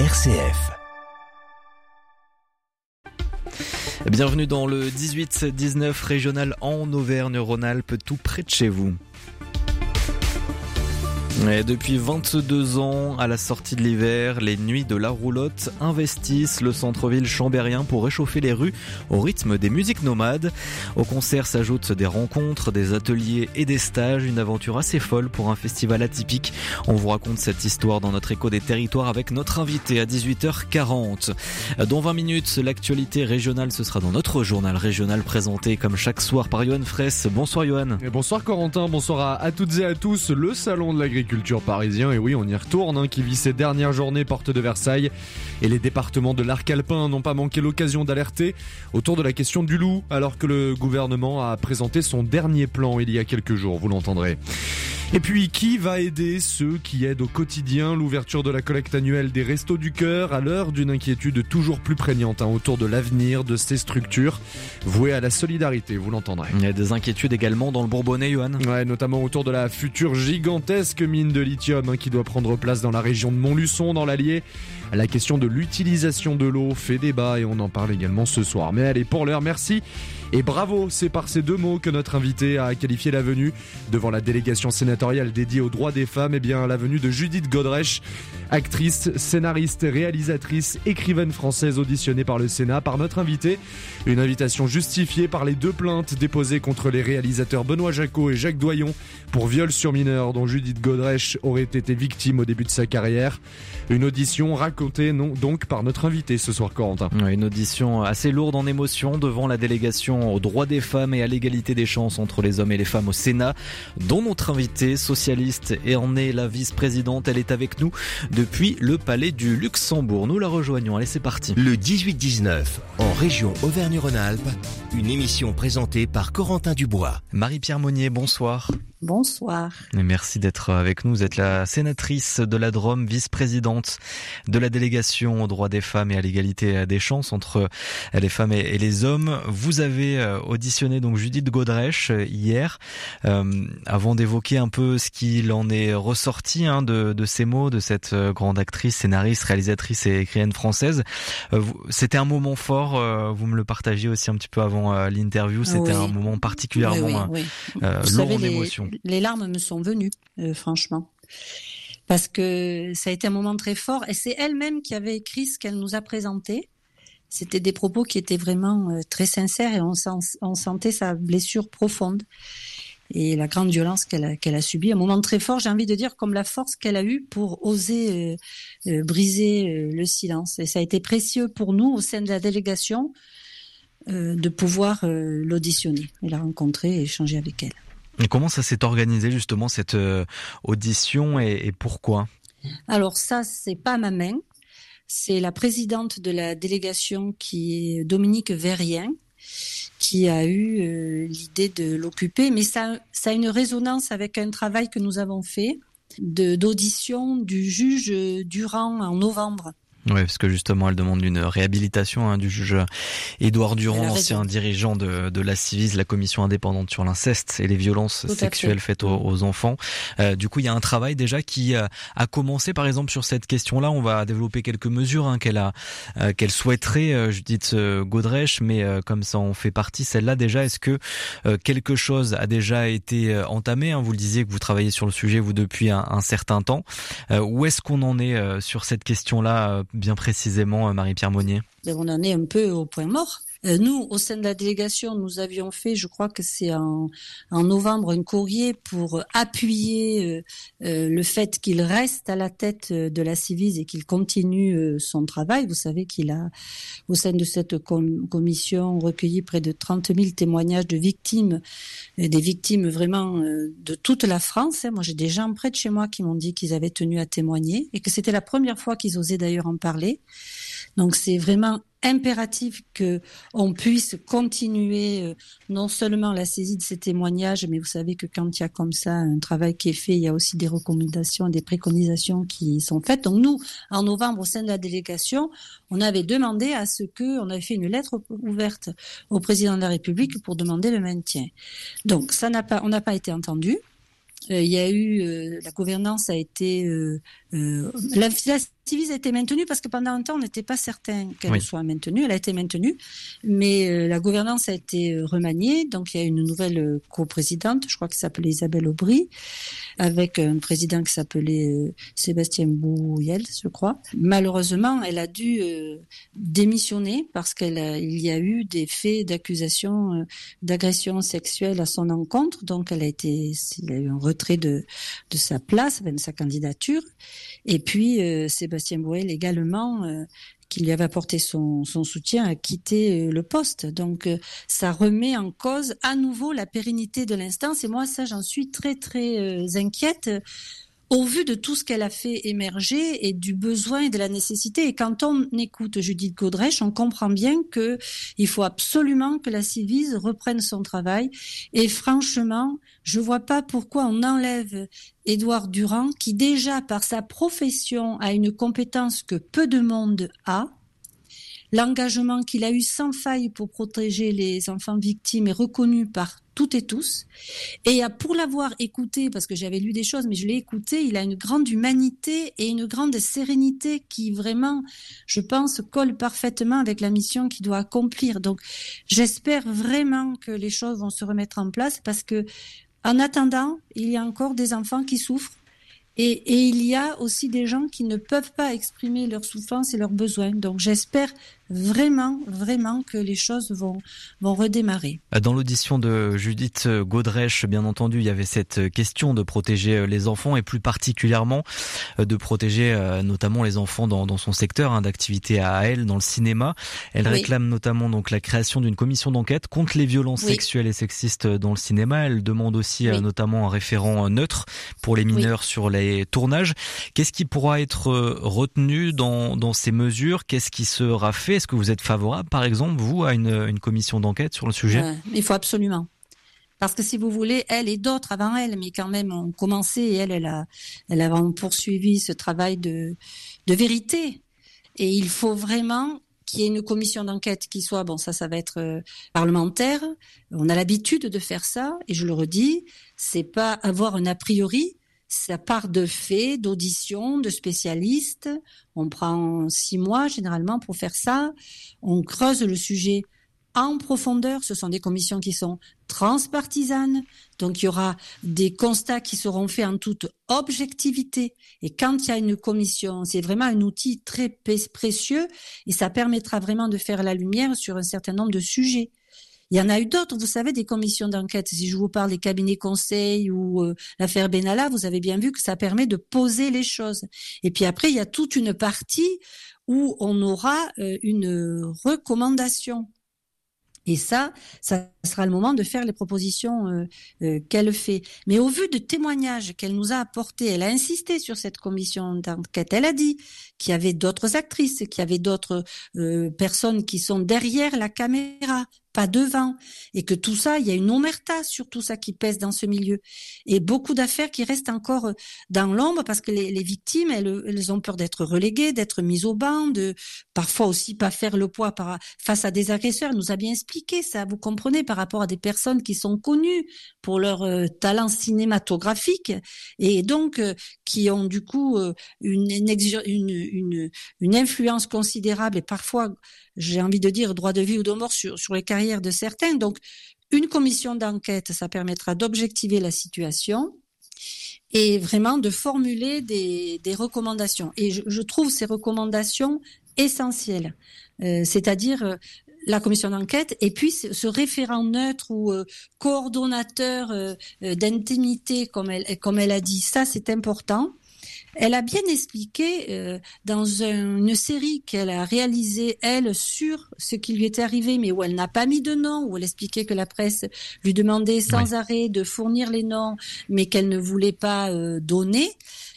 RCF. Bienvenue dans le 18-19 régional en Auvergne-Rhône-Alpes, tout près de chez vous. Et depuis 22 ans, à la sortie de l'hiver, les nuits de la roulotte investissent le centre-ville chambérien pour réchauffer les rues au rythme des musiques nomades. Au concert s'ajoutent des rencontres, des ateliers et des stages, une aventure assez folle pour un festival atypique. On vous raconte cette histoire dans notre écho des territoires avec notre invité à 18h40. Dans 20 minutes, l'actualité régionale, ce sera dans notre journal régional présenté comme chaque soir par Johan Fraisse. Bonsoir Johan. Et bonsoir Corentin, bonsoir à, à toutes et à tous. Le salon de l'agriculture culture parisien, et oui, on y retourne, hein, qui vit ses dernières journées porte de Versailles. Et les départements de l'arc alpin n'ont pas manqué l'occasion d'alerter autour de la question du loup, alors que le gouvernement a présenté son dernier plan il y a quelques jours, vous l'entendrez. Et puis, qui va aider ceux qui aident au quotidien l'ouverture de la collecte annuelle des Restos du Cœur à l'heure d'une inquiétude toujours plus prégnante hein, autour de l'avenir de ces structures vouées à la solidarité, vous l'entendrez. Il y a des inquiétudes également dans le Bourbonnais, Johan Ouais, notamment autour de la future gigantesque mine de lithium hein, qui doit prendre place dans la région de Montluçon, dans l'Allier. La question de l'utilisation de l'eau fait débat et on en parle également ce soir. Mais allez, pour l'heure, merci. Et bravo, c'est par ces deux mots que notre invité a qualifié la venue devant la délégation sénatoriale dédiée aux droits des femmes, et eh bien la venue de Judith Godrèche, actrice, scénariste, réalisatrice, écrivaine française auditionnée par le Sénat par notre invité. Une invitation justifiée par les deux plaintes déposées contre les réalisateurs Benoît Jacot et Jacques Doyon pour viol sur mineur dont Judith Godrèche aurait été victime au début de sa carrière. Une audition racontée donc par notre invité ce soir Corentin. Une audition assez lourde en émotion devant la délégation aux droits des femmes et à l'égalité des chances entre les hommes et les femmes au Sénat, dont notre invitée socialiste et en est la vice-présidente. Elle est avec nous depuis le palais du Luxembourg. Nous la rejoignons. Allez, c'est parti. Le 18-19 en région Auvergne-Rhône-Alpes, une émission présentée par Corentin Dubois. Marie-Pierre Monnier, bonsoir. Bonsoir. merci d'être avec nous. Vous êtes la sénatrice de la Drôme, vice-présidente de la délégation aux droits des femmes et à l'égalité des chances entre les femmes et les hommes. Vous avez euh, auditionné donc Judith Godrèche euh, hier, euh, avant d'évoquer un peu ce qu'il en est ressorti hein, de, de, ces mots de cette grande actrice, scénariste, réalisatrice et écrivaine française. C'était un moment fort. vous me le partagiez aussi un petit peu avant l'interview. C'était un moment particulièrement oui, lourd en émotion les larmes me sont venues, euh, franchement. Parce que ça a été un moment très fort. Et c'est elle-même qui avait écrit ce qu'elle nous a présenté. C'était des propos qui étaient vraiment euh, très sincères et on, sentait sa blessure profonde et la grande violence qu'elle a, subie. Un moment très fort, j'ai envie de dire, comme la force qu'elle a eue pour oser euh, briser le silence. Et ça a été précieux pour nous au sein de la délégation de pouvoir l'auditionner et la rencontrer et échanger avec elle. Comment ça s'est organisé justement cette euh, audition et, pourquoi? Alors ça, c'est pas ma main. C'est la présidente de la délégation qui est Dominique Verrien qui a eu euh, l'idée de l'occuper. Mais ça, ça a une résonance avec un travail que nous avons fait d'audition du juge Durand en novembre. Oui, parce que justement, elle demande une réhabilitation hein, du juge Édouard Durand, ancien dirigeant de, de la CIVIS, la commission indépendante sur l'inceste et les violences sexuelles faites aux, enfants. Euh, du coup, il y a un travail déjà qui euh, a commencé, par exemple, sur cette question-là. On va développer quelques mesures hein, qu'elle a, euh, qu'elle souhaiterait, Judith Godrèche, mais comme ça en fait partie, celle-là déjà, est-ce que quelque chose a déjà été entamé hein? Vous le disiez que vous travaillez sur le sujet, vous, depuis un, un certain temps. où est-ce qu'on en est sur cette question-là bien précisément, euh, Marie-Pierre Monnier On en est un peu au point mort. Euh, nous, au sein de la délégation, nous avions fait, je crois que c'est en, novembre, un courrier pour appuyer euh, le fait qu'il reste à la tête de la Civise et qu'il continue son travail. Vous savez qu'il a, au sein de cette commission, recueilli près de 30 000 témoignages de victimes, des victimes vraiment de toute la France. Hein. Moi, j'ai des gens près de chez moi qui m'ont dit qu'ils avaient tenu à témoigner et que c'était la première fois qu'ils osaient d'ailleurs en parler. Donc c'est vraiment impératif que on puisse continuer euh, non seulement la saisie de ces témoignages, mais vous savez que quand il y a comme ça un travail qui est fait, il y a aussi des recommandations, des préconisations qui sont faites. Donc nous, en novembre, au sein de la délégation, on avait demandé à ce que, on avait fait une lettre ouverte au président de la République pour demander le maintien. Donc ça n'a pas, on n'a pas été entendu. Euh, il y a eu euh, la gouvernance a été euh, Civise a été maintenue parce que pendant un temps, on n'était pas certain qu'elle soit maintenue. Elle a été maintenue, mais euh, la gouvernance a été euh, remaniée. Donc, il y a une nouvelle euh, coprésidente, je crois qu'elle s'appelait Isabelle Aubry, avec un président qui s'appelait Sébastien Bouyel, je crois. Malheureusement, elle a dû démissionner parce qu'il y a eu des faits d'accusation d'agression sexuelle à son encontre. Donc, elle a été, il y a eu un retrait de, de sa place, de sa candidature. Et puis, Sébastien Sébastien Boel également, euh, qui lui avait apporté son, soutien, a quitté euh, le poste. Donc euh, ça remet en cause à nouveau la pérennité de l'instance. Et moi, ça, j'en suis très très inquiète au vu de tout ce qu'elle a fait émerger et du besoin et de la nécessité. Et quand on écoute Judith Godrèche, on comprend bien que il faut absolument que la Civise reprenne son travail. Et franchement, je vois pas pourquoi on enlève Édouard Durand, qui déjà par sa profession a une compétence que peu de monde a. L'engagement qu'il a eu sans faille pour protéger les enfants victimes est reconnu par toutes et tous. Et pour l'avoir écouté, parce que j'avais lu des choses, mais je l'ai écouté, il a une grande humanité et une grande sérénité qui vraiment, je pense, colle parfaitement avec la mission qu'il doit accomplir. Donc, j'espère vraiment que les choses vont se remettre en place parce que, en attendant, il y a encore des enfants qui souffrent et, et, il y a aussi des gens qui ne peuvent pas exprimer leurs souffrances et leurs besoins. Donc j'espère vraiment, vraiment que les choses vont, vont redémarrer. Dans l'audition de Judith Godrèche, bien entendu, il y avait cette question de protéger les enfants et plus particulièrement euh, de protéger euh, notamment les enfants dans, dans son secteur hein, d'activité à elle, dans le cinéma. Elle réclame notamment donc la création d'une commission d'enquête contre les violences sexuelles et sexistes dans le cinéma. Elle demande aussi euh, notamment un référent neutre pour les mineurs sur les tournages. Qu'est-ce qui pourra être retenu dans, dans ces mesures? Qu'est-ce qui sera fait est-ce que vous êtes favorable, par exemple, vous, à une, commission d'enquête sur le sujet? Il faut absolument. Parce que si vous voulez, elle et d'autres avant elle, mais quand même ont commencé et elle, elle a, elle a poursuivi ce travail de, de vérité. Et il faut vraiment qu'il y ait une commission d'enquête qui soit, bon, ça, ça va être euh, parlementaire. On a l'habitude de faire ça, et je le redis, c'est pas avoir un a priori, ça part de faits, d'auditions, de spécialistes. On prend six mois généralement pour faire ça. On creuse le sujet en profondeur. Ce sont des commissions qui sont transpartisanes. Donc il y aura des constats qui seront faits en toute objectivité. Et quand il y a une commission, c'est vraiment un outil très précieux et ça permettra vraiment de faire la lumière sur un certain nombre de sujets. Il y en a eu d'autres, vous savez, des commissions d'enquête. Si je vous parle des cabinets conseils ou euh, l'affaire Benalla, vous avez bien vu que ça permet de poser les choses. Et puis après, il y a toute une partie où on aura euh, une recommandation. Et ça, ça sera le moment de faire les propositions euh, euh, qu'elle fait. Mais au vu de témoignages qu'elle nous a apportés, elle a insisté sur cette commission d'enquête. Elle a dit qu'il y avait d'autres actrices, qu'il y avait d'autres euh, personnes qui sont derrière la caméra, pas devant, et que tout ça, il y a une omerta sur tout ça qui pèse dans ce milieu, et beaucoup d'affaires qui restent encore dans l'ombre parce que les, les victimes, elles, elles, ont peur d'être reléguées, d'être mises au banc, de parfois aussi pas faire le poids par, face à des agresseurs. Elle nous a bien expliqué ça, vous comprenez, par rapport à des personnes qui sont connues pour leur euh, talent cinématographique et donc euh, qui ont du coup euh, une, une, une, une, influence considérable et parfois, j'ai envie de dire, droit de vie ou de mort sur, sur les carrières de certains. Donc, une commission d'enquête, ça permettra d'objectiver la situation et vraiment de formuler des, des recommandations. Et je, trouve ces recommandations essentielles. Euh, c'est-à-dire la commission d'enquête et puis ce référent neutre ou euh, coordonnateur euh, euh, d'intimité comme elle comme elle a dit ça c'est important elle a bien expliqué dans une série qu'elle a réalisée, elle, sur ce qui lui était arrivé, mais où elle n'a pas mis de nom, où elle expliquait que la presse lui demandait sans arrêt de fournir les noms, mais qu'elle ne voulait pas donner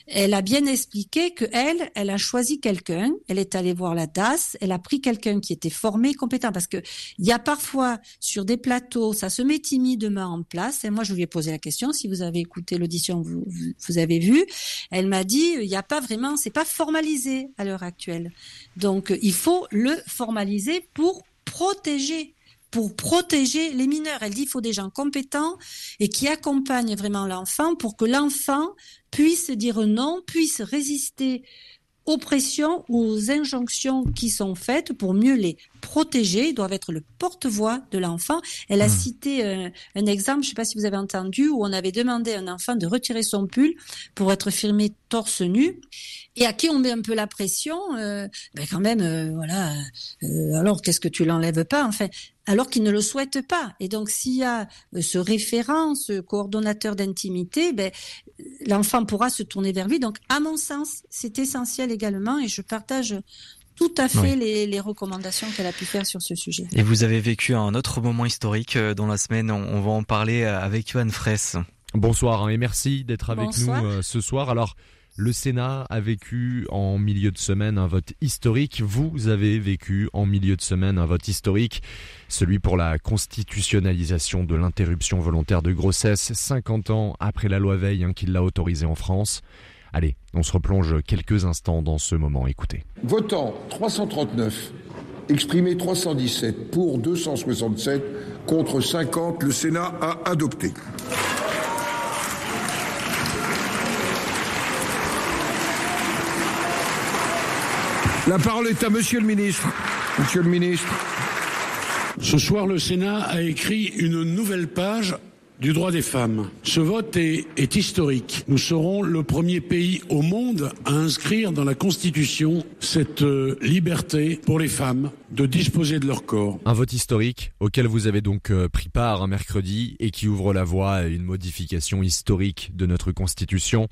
elle a bien expliqué que elle, elle a choisi quelqu'un, elle est allée voir la DAS, elle a pris quelqu'un qui était formé, compétent, parce que il y a parfois sur des plateaux, ça se met timidement en place. Et moi, je lui ai posé la question, si vous avez écouté l'audition, vous, vous, avez vu, elle m'a dit, il n'y a pas vraiment, c'est pas formalisé à l'heure actuelle. Donc, il faut le formaliser pour protéger pour protéger les mineurs. Elle dit qu'il faut des gens compétents et qui accompagnent vraiment l'enfant pour que l'enfant puisse dire non, puisse résister aux pressions, aux injonctions qui sont faites pour mieux les protéger. Ils doivent être le porte-voix de l'enfant. Elle a hmm. cité euh, un exemple, je ne sais pas si vous avez entendu, où on avait demandé à un enfant de retirer son pull pour être filmé torse nu et à qui on met un peu la pression, euh, ben quand même, euh, voilà. Alors qu'est-ce que tu l'enlèves pas Enfin, alors qu'il ne le souhaite pas. Et donc, s'il y a ce référent, ce coordonnateur d'intimité, ben, l'enfant pourra se tourner vers lui. Donc, à mon sens, c'est essentiel également, et je partage tout à fait les, les, recommandations qu'elle a pu faire sur ce sujet. Et vous avez vécu un autre moment historique dans la semaine. On, va en parler avec Johan Fraisse. Bonsoir hein, et merci d'être avec nous ce soir. Alors, le Sénat a vécu en milieu de semaine un vote historique. Vous avez vécu en milieu de semaine un vote historique, celui pour la constitutionnalisation de l'interruption volontaire de grossesse, 50 ans après la loi Veil hein, qui l'a autorisée en France. Allez, on se replonge quelques instants dans ce moment. Écoutez. Votant 339, exprimé 317, pour 267, contre 50, le Sénat a adopté. La parole est à Monsieur le ministre. Monsieur le ministre. Ce soir, le Sénat a écrit une nouvelle page du droit des femmes. Ce vote est, historique. Nous serons le premier pays au monde à inscrire dans la Constitution cette euh, liberté pour les femmes de disposer de leur corps. Un vote historique auquel vous avez donc euh, pris part un mercredi et qui ouvre la voie à une modification historique de notre Constitution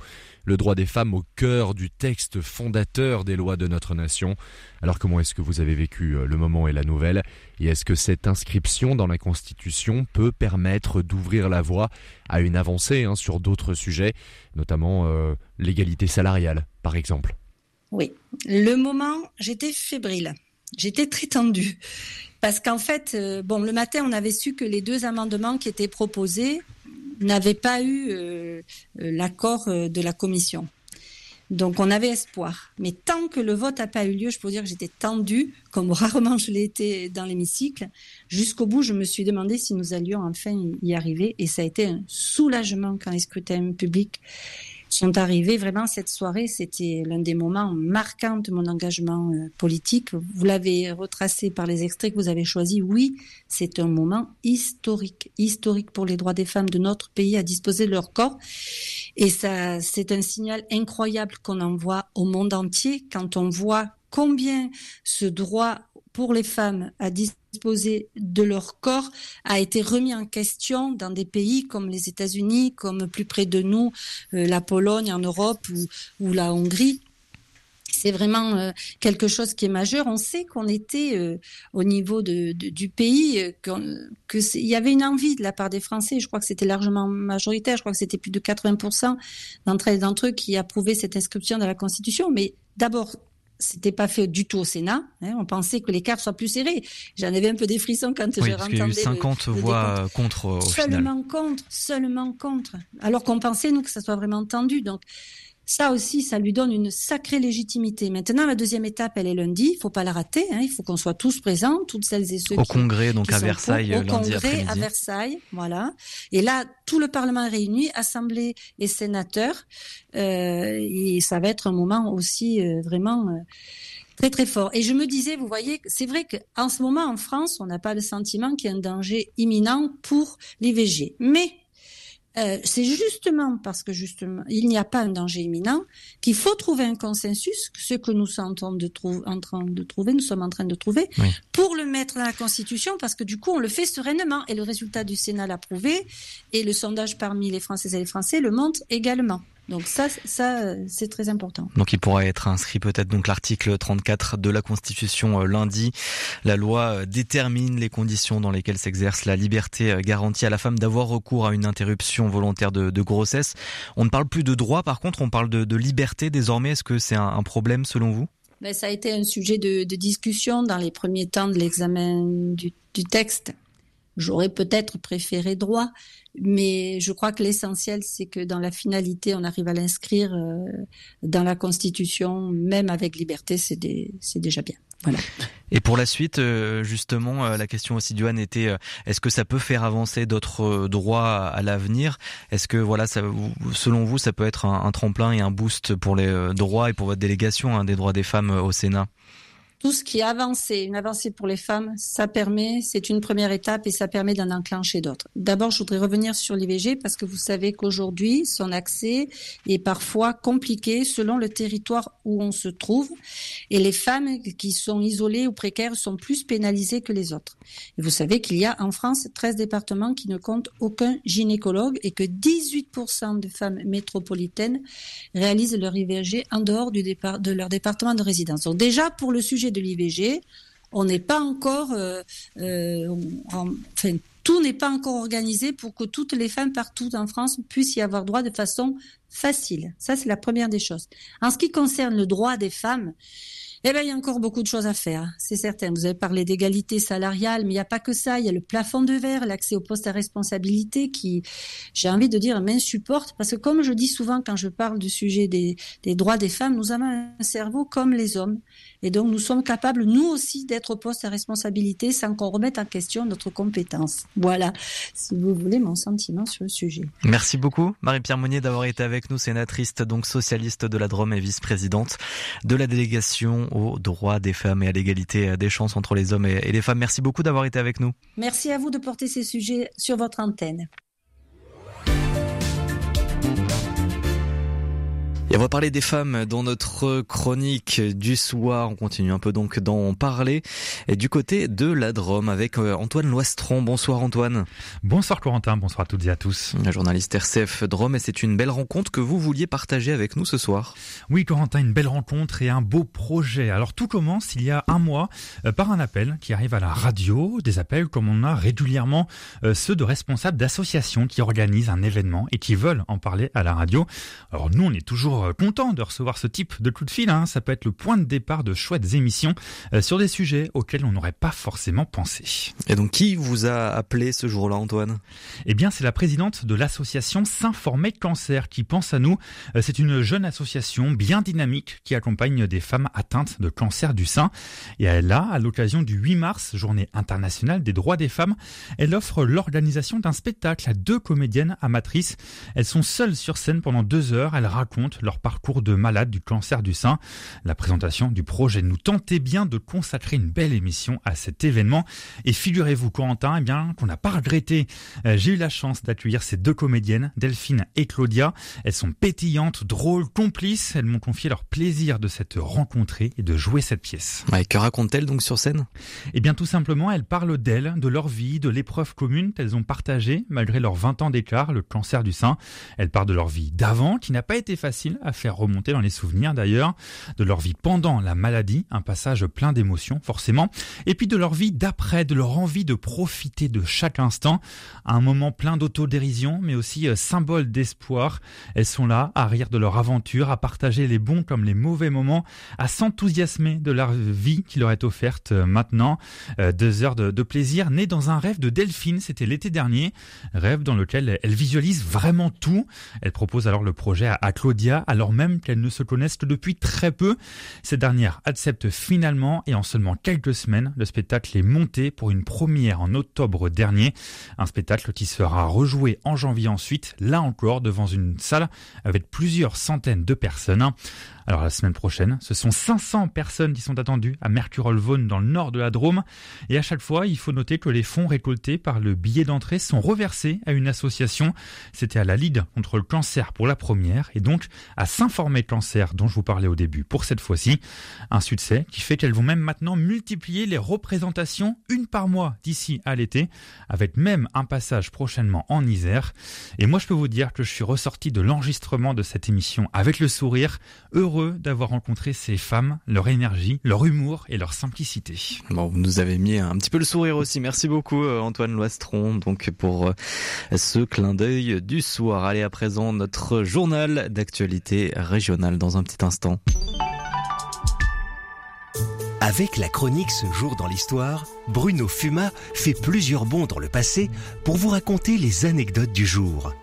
le droit des femmes au cœur du texte fondateur des lois de notre nation. Alors comment est-ce que vous avez vécu euh, le moment et la nouvelle? Et est-ce que cette inscription dans la Constitution peut permettre d'ouvrir la voie à une avancée hein, sur d'autres sujets, notamment euh, l'égalité salariale, par exemple? Oui, le moment, j'étais fébrile. J'étais très tendue. Parce qu'en fait, euh, bon, le matin, on avait su que les deux amendements qui étaient proposés n'avait pas eu euh, euh, l'accord euh, de la commission. Donc on avait espoir. Mais tant que le vote n'a pas eu lieu, je peux dire que j'étais tendue, comme rarement je l'ai été dans l'hémicycle. Jusqu'au bout, je me suis demandé si nous allions enfin y arriver. Et ça a été un soulagement quand les scrutins publics sont arrivés. Vraiment, cette soirée, c'était l'un des moments marquants de mon engagement euh, politique. Vous l'avez retracé par les extraits que vous avez choisis. Oui, c'est un moment historique, historique pour les droits des femmes de notre pays à disposer de leur corps. Et ça, c'est un signal incroyable qu'on envoie au monde entier quand on voit combien ce droit pour les femmes à disposer de leur corps a été remis en question dans des pays comme les États-Unis, comme plus près de nous, euh, la Pologne en Europe ou, la Hongrie. C'est vraiment euh, quelque chose qui est majeur. On sait qu'on était euh, au niveau de, du pays, qu'il y avait une envie de la part des Français. Je crois que c'était largement majoritaire. Je crois que c'était plus de 80% d'entre eux qui approuvaient cette inscription dans la Constitution. Mais d'abord, c'était pas fait du tout au Sénat. Hein. on pensait que l'écart soit plus serré. J'en avais un peu des frissons quand je entendais. Il y a eu 50 voix contre au Seulement contre, seulement contre. Alors qu'on pensait nous que ça soit vraiment tendu. Donc ça aussi, ça lui donne une sacrée légitimité. Maintenant, la deuxième étape, elle est lundi. Il faut pas la rater. Hein. Il faut qu'on soit tous présents, toutes celles et ceux au congrès, donc à Versailles, au lundi congrès à Versailles, voilà. Et là, tout le Parlement est réuni, Assemblée et sénateurs, euh, et ça va être un moment aussi euh, vraiment. Euh, très très fort. Et je me disais, vous voyez, c'est vrai qu'en ce moment en France, on n'a pas le sentiment qu'il y a un danger imminent pour l'IVG. Mais euh, c'est justement parce que justement il n'y a pas un danger imminent qu'il faut trouver un consensus, ce que nous sommes en train de, en train de trouver, nous sommes en train de trouver, pour le mettre dans la Constitution, parce que du coup on le fait sereinement. Et le résultat du Sénat l'a prouvé. Et le sondage parmi les Françaises et les Français le montre également. Donc ça, ça c'est très important. Donc il pourra être inscrit peut-être donc l'article 34 de la Constitution euh, lundi. La loi euh, détermine les conditions dans lesquelles s'exerce la liberté euh, garantie à la femme d'avoir recours à une interruption volontaire de, grossesse. On ne parle plus de droit, par contre, on parle de, liberté désormais. Est-ce que c'est un, problème selon vous? Ben, Ça a été un sujet de, discussion dans les premiers temps de l'examen du, du texte. J'aurais peut-être préféré droit, mais je crois que l'essentiel, c'est que dans la finalité, on arrive à l'inscrire euh, dans la Constitution, même avec liberté, c'est déjà bien. Voilà. Et pour la suite, euh, justement, euh, la question aussi d'Yoann était est-ce que ça peut faire avancer d'autres droits à l'avenir? Est-ce que, voilà, ça, selon vous, ça peut être un, tremplin et un boost pour les droits et pour votre délégation hein, des droits des femmes au Sénat? Tout ce qui est avancé, une avancée pour les femmes, ça permet, c'est une première étape et ça permet d'en enclencher d'autres. D'abord, je voudrais revenir sur l'IVG parce que vous savez qu'aujourd'hui, son accès est parfois compliqué selon le territoire où on se trouve et les femmes qui sont isolées ou précaires sont plus pénalisées que les autres. Vous savez qu'il y a en France 13 départements qui ne comptent aucun gynécologue et que 18% de femmes métropolitaines réalisent leur IVG en dehors de leur département de résidence. Donc déjà, pour le sujet de l'IVG, on n'est pas encore, euh, euh, enfin, tout n'est pas encore organisé pour que toutes les femmes partout en France puissent y avoir droit de façon facile. Ça, c'est la première des choses. En ce qui concerne le droit des femmes, eh ben, il y a encore beaucoup de choses à faire, c'est certain. Vous avez parlé d'égalité salariale, mais il n'y a pas que ça. Il y a le plafond de verre, l'accès au poste à responsabilité qui, j'ai envie de dire, m'insupporte. Parce que comme je dis souvent quand je parle du sujet des, des droits des femmes, nous avons un cerveau comme les hommes. Et donc, nous sommes capables, nous aussi, d'être au poste à responsabilité sans qu'on remette en question notre compétence. Voilà, si vous voulez, mon sentiment sur le sujet. Merci beaucoup, Marie-Pierre Monnier, d'avoir été avec nous, sénatrice, donc socialiste de la Drôme et vice-présidente de la délégation aux droits des femmes et à l'égalité des chances entre les hommes et les femmes. Merci beaucoup d'avoir été avec nous. Merci à vous de porter ces sujets sur votre antenne. Et on va parler des femmes dans notre chronique du soir. On continue un peu donc d'en parler. Et du côté de la Drôme avec euh, Antoine Loistron. Bonsoir Antoine. Bonsoir Corentin, bonsoir à toutes et à tous. La journaliste RCF Drôme et c'est une belle rencontre que vous vouliez partager avec nous ce soir. Oui Corentin, une belle rencontre et un beau projet. Alors tout commence il y a un mois euh, par un appel qui arrive à la radio, des appels comme on a régulièrement euh, ceux de responsables d'associations qui organisent un événement et qui veulent en parler à la radio. Alors nous on est toujours euh, content de recevoir ce type de coup de fil. Hein. Ça peut être le point de départ de chouettes émissions euh, sur des sujets auxquels on n'aurait pas forcément pensé. Et donc qui vous a appelé ce jour-là, Antoine? Eh bien, c'est la présidente de l'association S'informer Cancer qui pense à nous. Euh, c'est une jeune association bien dynamique qui accompagne des femmes atteintes de cancer du sein. Et elle a, à l'occasion du 8 mars, journée internationale des droits des femmes, elle offre l'organisation d'un spectacle à deux comédiennes amatrices. Elles sont seules sur scène pendant deux heures. Elles racontent leur parcours de malade du cancer du sein. La présentation du projet nous tentait bien de consacrer une belle émission à cet événement. Et figurez-vous, Corentin, eh bien, qu'on n'a pas regretté. Euh, j'ai eu la chance d'accueillir ces deux comédiennes, Delphine et Claudia. Elles sont pétillantes, drôles, complices. Elles m'ont confié leur plaisir de s'être rencontrées et de jouer cette pièce. et que racontent-elles donc sur scène? Eh bien, tout simplement, elles parlent d'elles, de leur vie, de l'épreuve commune qu'elles ont partagée malgré leurs 20 ans d'écart, le cancer du sein. Elles parlent de leur vie d'avant, qui n'a pas été facile à faire remonter dans les souvenirs d'ailleurs, de leur vie pendant la maladie, un passage plein d'émotions forcément, et puis de leur vie d'après, de leur envie de profiter de chaque instant, un moment plein d'autodérision, mais aussi euh, symbole d'espoir. Elles sont là à rire de leur aventure, à partager les bons comme les mauvais moments, à s'enthousiasmer de leur vie qui leur est offerte euh, maintenant. Euh, deux heures de, plaisir nées dans un rêve de Delphine, c'était l'été dernier, rêve dans lequel elle visualise vraiment tout. Elle propose alors le projet à Claudia, alors même qu'elles ne se connaissent que depuis très peu. Cette dernière accepte finalement et en seulement quelques semaines, le spectacle est monté pour une première en octobre dernier. Un spectacle qui sera rejoué en janvier ensuite, là encore devant une salle avec plusieurs centaines de personnes. Alors la semaine prochaine, ce sont 500 personnes qui sont attendues à Mercurolvaune dans le nord de la Drôme. Et à chaque fois, il faut noter que les fonds récoltés par le billet d'entrée sont reversés à une association. C'était à la Ligue contre le cancer pour la première et donc à S'informer Cancer dont je vous parlais au début pour cette fois-ci. Un succès qui fait qu'elles vont même maintenant multiplier les représentations une par mois d'ici à l'été avec même un passage prochainement en Isère. Et moi je peux vous dire que je suis ressorti de l'enregistrement de cette émission avec le sourire, heureux d'avoir rencontré ces femmes, leur énergie, leur humour et leur simplicité. Bon, vous nous avez mis un petit peu le sourire aussi. Merci beaucoup euh, Antoine Loistron donc pour euh, ce clin d'œil du soir. Allez à présent notre journal d'actualité régionale dans un petit instant. Avec la chronique Ce jour dans l'histoire, Bruno Fuma fait plusieurs bonds dans le passé pour vous raconter les anecdotes du jour.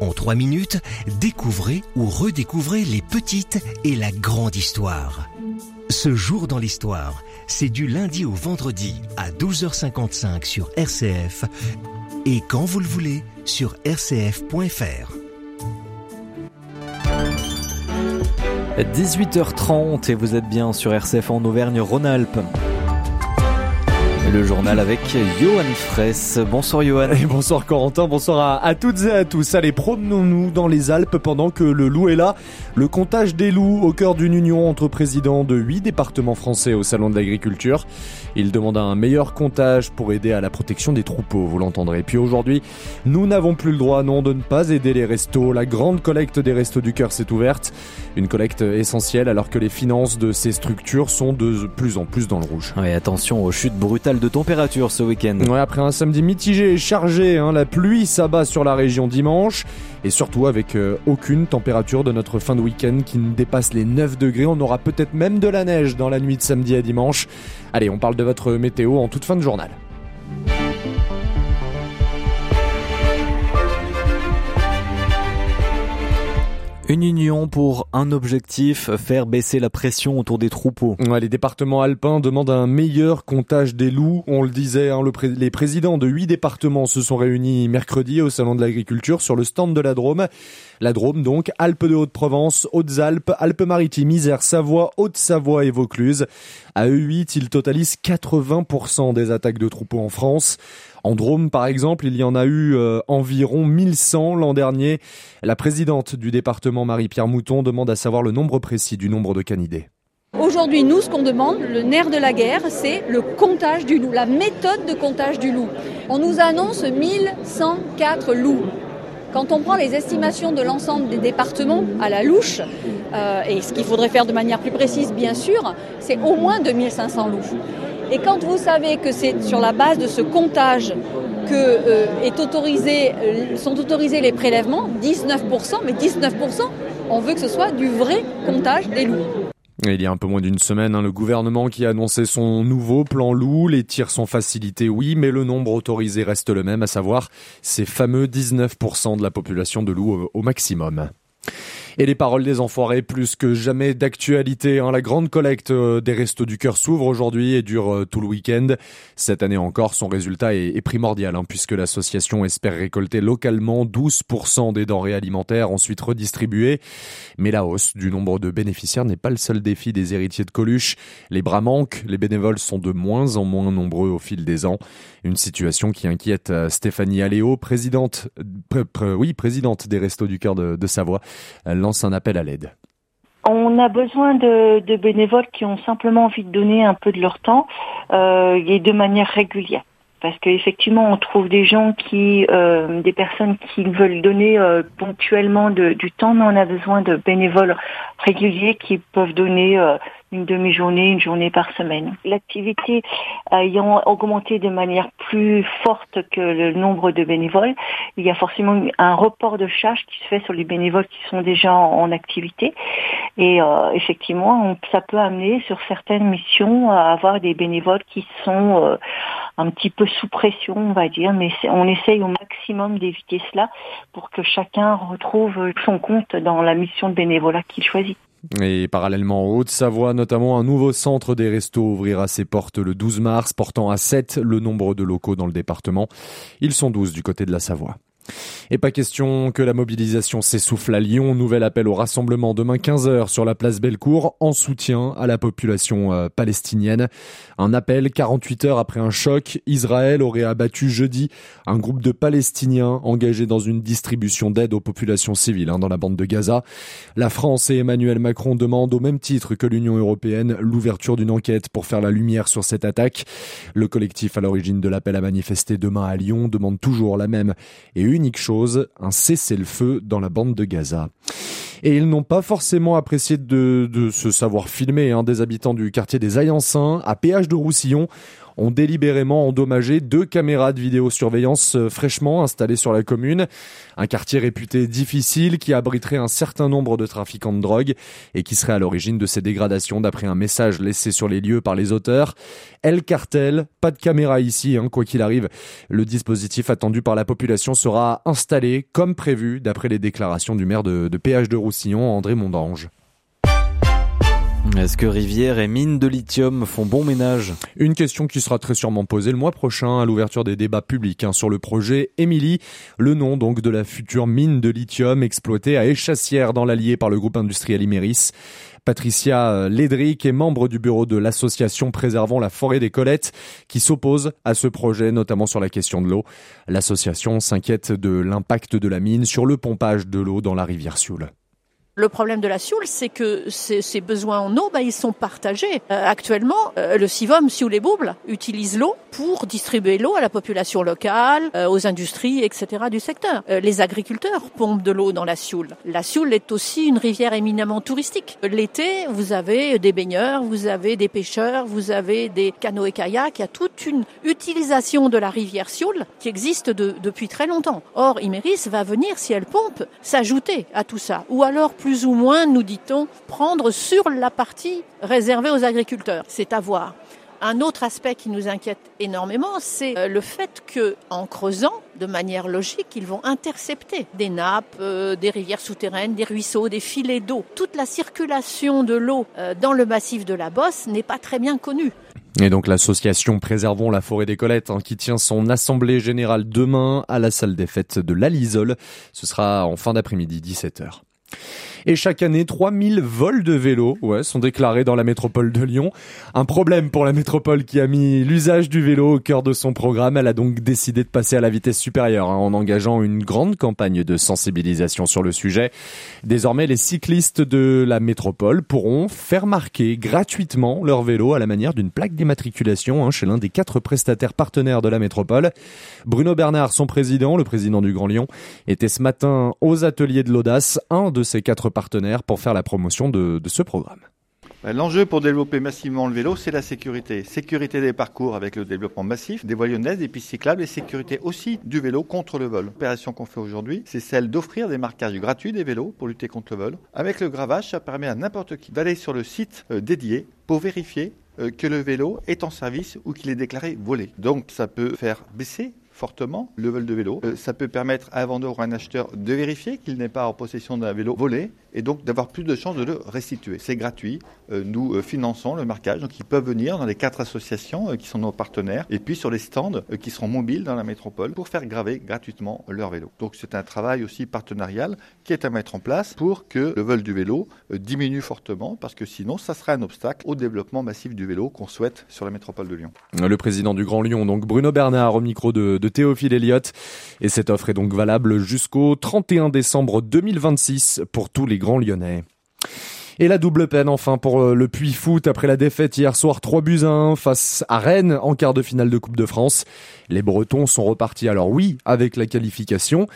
En trois minutes, découvrez ou redécouvrez les petites et la grande histoire. Ce jour dans l'histoire, c'est du lundi au vendredi à 12h55 sur RCF et quand vous le voulez sur rcf.fr. 18h30 et vous êtes bien sur RCF en Auvergne-Rhône-Alpes. Le journal avec Johan Fraisse. Bonsoir Johan. Et bonsoir Corentin, bonsoir à, toutes et à tous. Allez, promenons-nous dans les Alpes pendant que le loup est là. Le comptage des loups au cœur d'une union entre présidents de huit départements français au Salon de l'Agriculture. Il demande un meilleur comptage pour aider à la protection des troupeaux, vous l'entendrez. Puis aujourd'hui, nous n'avons plus le droit, non, de ne pas aider les restos. La grande collecte des restos du cœur s'est ouverte. Une collecte essentielle alors que les finances de ces structures sont de plus en plus dans le rouge. Oui, attention aux chutes brutales de température ce week-end. Ouais, après un samedi mitigé et chargé, hein, la pluie s'abat sur la région dimanche et surtout avec euh, aucune température de notre fin de week-end qui ne dépasse les 9 degrés. On aura peut-être même de la neige dans la nuit de samedi à dimanche. Allez, on parle de votre météo en toute fin de journal. Une union pour un objectif, faire baisser la pression autour des troupeaux. les départements alpins demandent un meilleur comptage des loups. On le disait, hein, les présidents de huit départements se sont réunis mercredi au Salon de l'Agriculture sur le stand de la Drôme. La Drôme donc, Alpes de Haute-Provence, Hautes-Alpes, Alpes-Maritimes, Isère, Savoie, Haute-Savoie et Vaucluse. À eux 8 ils totalisent 80% des attaques de troupeaux en France. En Drôme, par exemple, il y en a eu euh, environ 1100 l'an dernier. La présidente du département, Marie-Pierre Mouton, demande à savoir le nombre précis du nombre de canidés. Aujourd'hui, nous, ce qu'on demande, le nerf de la guerre, c'est le comptage du loup, la méthode de comptage du loup. On nous annonce 1104 loups. Quand on prend les estimations de l'ensemble des départements à la louche, euh, et ce qu'il faudrait faire de manière plus précise, bien sûr, c'est au moins 2500 loups. Et quand vous savez que c'est sur la base de ce comptage que euh, euh, sont autorisés les prélèvements, 19%, mais 19%, on veut que ce soit du vrai comptage des loups. Il y a un peu moins d'une semaine, hein, le gouvernement qui a annoncé son nouveau plan loup. Les tirs sont facilités, oui, mais le nombre autorisé reste le même, à savoir ces fameux 19% de la population de loups au maximum. Et les paroles des enfoirés, plus que jamais d'actualité. Hein. La grande collecte euh, des Restos du Cœur s'ouvre aujourd'hui et dure euh, tout le week-end. Cette année encore, son résultat est, primordial, hein, puisque l'association espère récolter localement 12% des denrées alimentaires ensuite redistribuées. Mais la hausse du nombre de bénéficiaires n'est pas le seul défi des héritiers de Coluche. Les bras manquent, les bénévoles sont de moins en moins nombreux au fil des ans. Une situation qui inquiète euh, Stéphanie Aléo, présidente, oui, présidente des Restos du Cœur de, de Savoie lance un appel à l'aide. On a besoin de, bénévoles qui ont simplement envie de donner un peu de leur temps euh, et de manière régulière. Parce qu'effectivement, on trouve des gens qui, euh, des personnes qui veulent donner euh, ponctuellement du temps, mais on a besoin de bénévoles réguliers qui peuvent donner une demi-journée, une journée par semaine. L'activité ayant augmenté de manière plus forte que le nombre de bénévoles, il y a forcément un report de charges qui se fait sur les bénévoles qui sont déjà en, activité. Et euh, effectivement, ça peut amener sur certaines missions à avoir des bénévoles qui sont euh, un petit peu sous pression, on va dire, mais on essaye au maximum d'éviter cela pour que chacun retrouve son compte dans la mission de bénévolat qu'il choisit. Et parallèlement en Haute-Savoie, notamment un nouveau centre des restos ouvrira ses portes le 12 mars, portant à 7 le nombre de locaux dans le département. Ils sont 12 du côté de la Savoie. Et pas question que la mobilisation s'essouffle à Lyon. Nouvel appel au rassemblement demain 15h sur la place Bellecour en soutien à la population euh, palestinienne. Un appel 48 heures après un choc. Israël aurait abattu jeudi un groupe de Palestiniens engagés dans une distribution d'aide aux populations civiles hein, dans la bande de Gaza. La France et Emmanuel Macron demandent au même titre que l'Union européenne l'ouverture d'une enquête pour faire la lumière sur cette attaque. Le collectif à l'origine de l'appel à manifester demain à Lyon demande toujours la même et chose, un cessez-le-feu dans la bande de Gaza. Et ils n'ont pas forcément apprécié de, de se savoir filmer hein, des habitants du quartier des Ayençins à péage de Roussillon ont délibérément endommagé deux caméras de vidéosurveillance euh, fraîchement installées sur la commune. Un quartier réputé difficile qui abriterait un certain nombre de trafiquants de drogue et qui serait à l'origine de ces dégradations d'après un message laissé sur les lieux par les auteurs. El Cartel, pas de caméra ici, hein, quoi qu'il arrive. Le dispositif attendu par la population sera installé comme prévu d'après les déclarations du maire de, de PH de Roussillon, André Mondange. Est-ce que rivières et mines de lithium font bon ménage? Une question qui sera très sûrement posée le mois prochain à l'ouverture des débats publics hein, sur le projet Émilie, le nom donc de la future mine de lithium exploitée à Échassière dans l'Allier par le groupe industriel Imeris. Patricia Lédric est membre du bureau de l'association Préservons la forêt des Colettes qui s'oppose à ce projet, notamment sur la question de l'eau. L'association s'inquiète de l'impact de la mine sur le pompage de l'eau dans la rivière Sioule. Le problème de la Sioule, c'est que ces, besoins en eau, bah, ils sont partagés. Euh, actuellement, euh, le CIVOM, Sioule et Bouble, utilise l'eau pour distribuer l'eau à la population locale, euh, aux industries, etc. du secteur. les agriculteurs pompent de l'eau dans la Sioule. La Sioule est aussi une rivière éminemment touristique. L'été, vous avez des baigneurs, vous avez des pêcheurs, vous avez des canoës et kayaks. Il y a toute une utilisation de la rivière Sioule qui existe depuis très longtemps. Or, Imeris va venir, si elle pompe, s'ajouter à tout ça. Ou alors, plus plus ou moins, nous dit-on, prendre sur la partie réservée aux agriculteurs. C'est à voir. Un autre aspect qui nous inquiète énormément, c'est euh, le fait que, en creusant, de manière logique, ils vont intercepter des nappes, euh, des rivières souterraines, des ruisseaux, des filets d'eau. Toute la circulation de l'eau euh, dans le massif de la Bosse n'est pas très bien connue. Et donc l'association Préservons la forêt des Colettes hein, qui tient son assemblée générale demain à la salle des fêtes de l'Alisole. Ce sera en fin d'après-midi, 17h. Et chaque année, 3000 vols de vélos ouais, sont déclarés dans la métropole de Lyon. Un problème pour la métropole qui a mis l'usage du vélo au cœur de son programme. Elle a donc décidé de passer à la vitesse supérieure hein, en engageant une grande campagne de sensibilisation sur le sujet. Désormais, les cyclistes de la métropole pourront faire marquer gratuitement leur vélo à la manière d'une plaque d'immatriculation hein, chez l'un des quatre prestataires partenaires de la métropole. Bruno Bernard, son président, le président du Grand Lyon, était ce matin aux ateliers de l'audace, un de ces quatre partenaires pour faire la promotion de, ce programme. L'enjeu pour développer massivement le vélo, c'est la sécurité. Sécurité des parcours avec le développement massif, des voies des pistes cyclables et sécurité aussi du vélo contre le vol. L'opération qu'on fait aujourd'hui, c'est celle d'offrir des marquages gratuits des vélos pour lutter contre le vol. Avec le gravage, ça permet à n'importe qui d'aller sur le site euh, dédié pour vérifier euh, que le vélo est en service ou qu'il est déclaré volé. Donc ça peut faire baisser fortement le vol de vélo. Euh, ça peut permettre à un vendeur ou à un acheteur de vérifier qu'il n'est pas en possession d'un vélo volé et donc d'avoir plus de chances de le restituer. C'est gratuit. Euh, nous euh, finançons le marquage, donc ils peuvent venir dans les quatre associations qui sont nos partenaires et puis sur les stands qui seront mobiles dans la métropole pour faire graver gratuitement leur vélo. Donc c'est un travail aussi partenarial qui est à mettre en place pour que le vol du vélo diminue fortement parce que sinon ça serait un obstacle au développement massif du vélo qu'on souhaite sur la métropole de Lyon. Le président du Grand Lyon, donc Bruno Bernard au micro de Théophile Elliott. Et cette offre est donc valable jusqu'au 31 décembre 2026 pour tous les grands lyonnais. Et la double peine enfin pour euh, le Puy Foot après la défaite hier soir 3 buts à 1 face à Rennes en quart de finale de Coupe de France. Les Bretons sont repartis alors oui avec la qualification,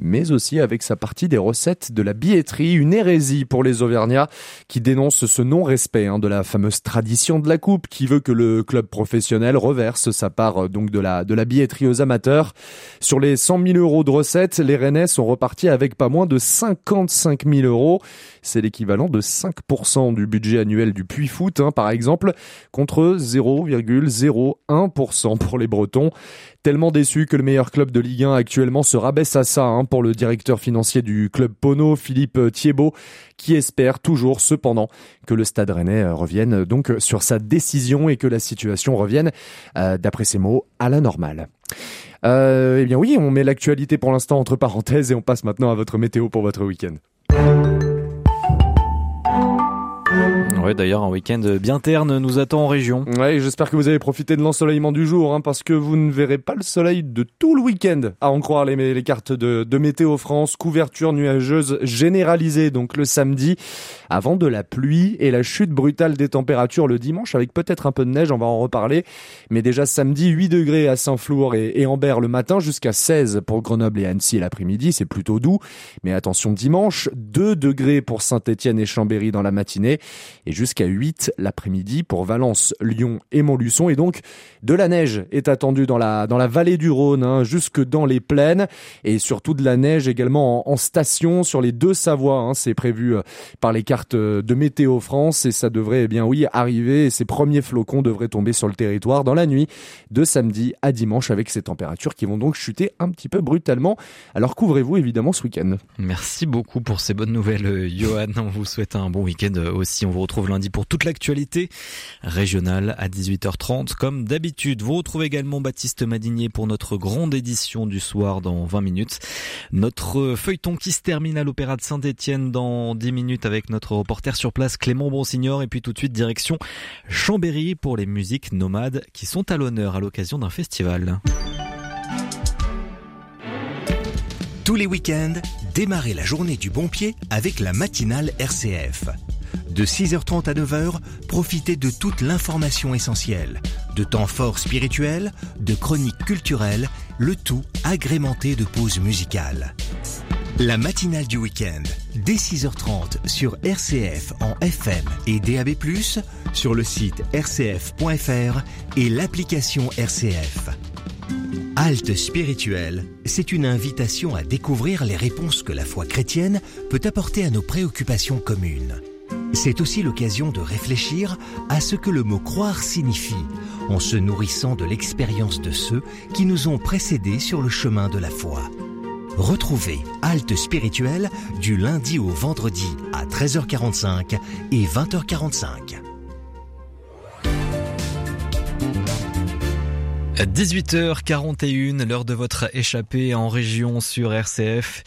mais aussi avec sa partie des recettes de la billetterie, une hérésie pour les Auvergnats qui dénoncent ce non-respect hein, de la fameuse tradition de la coupe qui veut que le club professionnel reverse sa part euh, donc de la, de la billetterie aux amateurs. Sur les 100 000 euros de recettes, les Rennais sont repartis avec pas moins de 55 000 euros. C'est l'équivalent de 5% du budget annuel du Puy Foot, hein, par exemple, contre 0,01% pour les Bretons. Tellement déçu que le meilleur club de Ligue 1 actuellement se rabaisse à ça hein, pour le directeur financier du club Pono, Philippe Thiebaud, qui espère toujours cependant que le Stade Rennais euh, revienne donc sur sa décision et que la situation revienne, euh, d'après ses mots, à la normale. Euh, eh bien oui, on met l'actualité pour l'instant entre parenthèses et on passe maintenant à votre météo pour votre week-end. Ouais, d'ailleurs, un week-end bien terne nous attend en région. Ouais, j'espère que vous avez profité de l'ensoleillement du jour, hein, parce que vous ne verrez pas le soleil de tout le week-end, à en croire les, les cartes de, de Météo France. Couverture nuageuse généralisée, donc le samedi, avant de la pluie et la chute brutale des températures le dimanche, avec peut-être un peu de neige, on va en reparler. Mais déjà samedi, 8 degrés à Saint-Flour et, et Ambert le matin, jusqu'à 16 pour Grenoble et Annecy l'après-midi, c'est plutôt doux. Mais attention dimanche, 2 degrés pour Saint-Étienne et Chambéry dans la matinée. Jusqu'à 8 l'après-midi pour Valence, Lyon et Montluçon. Et donc, de la neige est attendue dans la, dans la vallée du Rhône, hein, jusque dans les plaines et surtout de la neige également en, station sur les deux Savoies. Hein. C'est prévu euh, par les cartes de Météo France et ça devrait, eh bien oui, arriver. Et ces premiers flocons devraient tomber sur le territoire dans la nuit de samedi à dimanche avec ces températures qui vont donc chuter un petit peu brutalement. Alors couvrez-vous évidemment ce week-end. Merci beaucoup pour ces bonnes nouvelles, euh, Johan. On vous souhaite un bon week-end euh, aussi. On vous retrouve lundi pour toute l'actualité régionale à 18h30 comme d'habitude. Vous retrouvez également Baptiste Madinier pour notre grande édition du soir dans 20 minutes. Notre feuilleton qui se termine à l'Opéra de Saint-Étienne dans 10 minutes avec notre reporter sur place Clément Bonsignor et puis tout de suite direction Chambéry pour les musiques nomades qui sont à l'honneur à l'occasion d'un festival. Tous les week-ends, démarrez la journée du bon pied avec la matinale RCF. De 6h30 à 9h, profitez de toute l'information essentielle, de temps forts spirituels, de chroniques culturelles, le tout agrémenté de pauses musicales. La matinale du week-end, dès 6h30 sur RCF en FM et DAB+, sur le site rcf.fr et l'application RCF. Halte spirituelle, c'est une invitation à découvrir les réponses que la foi chrétienne peut apporter à nos préoccupations communes. C'est aussi l'occasion de réfléchir à ce que le mot croire signifie, en se nourrissant de l'expérience de ceux qui nous ont précédés sur le chemin de la foi. Retrouvez Halte spirituelle du lundi au vendredi à 13h45 et 20h45. 18h41, l'heure de votre échappée en région sur RCF.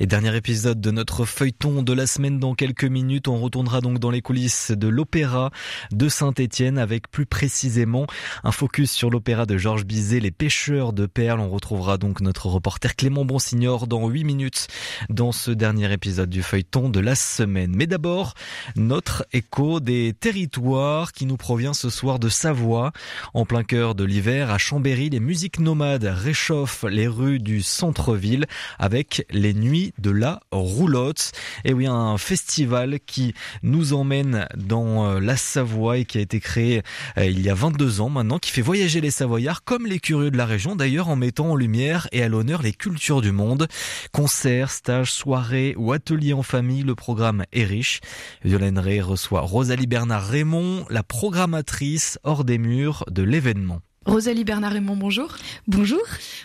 Et dernier épisode de notre feuilleton de la semaine dans quelques minutes. On retournera donc dans les coulisses de l'opéra de Saint-Étienne avec plus précisément un focus sur l'opéra de Georges Bizet, Les pêcheurs de perles. On retrouvera donc notre reporter Clément Bonsignor dans 8 minutes dans ce dernier épisode du feuilleton de la semaine. Mais d'abord, notre écho des territoires qui nous provient ce soir de Savoie, en plein cœur de l'hiver à Les musiques nomades réchauffent les rues du centre-ville avec les nuits de la roulotte. Et oui, un festival qui nous emmène dans euh, la Savoie et qui a été créé euh, il y a 22 ans maintenant, qui fait voyager les Savoyards comme les curieux de la région, d'ailleurs en mettant en lumière et à l'honneur les cultures du monde. Concerts, stages, soirées ou ateliers en famille, le programme est riche. Violaine Ray reçoit Rosalie Bernard Raymond, la programmatrice hors des murs de l'événement. Rosalie Bernard-Raymond, bonjour. Bonjour.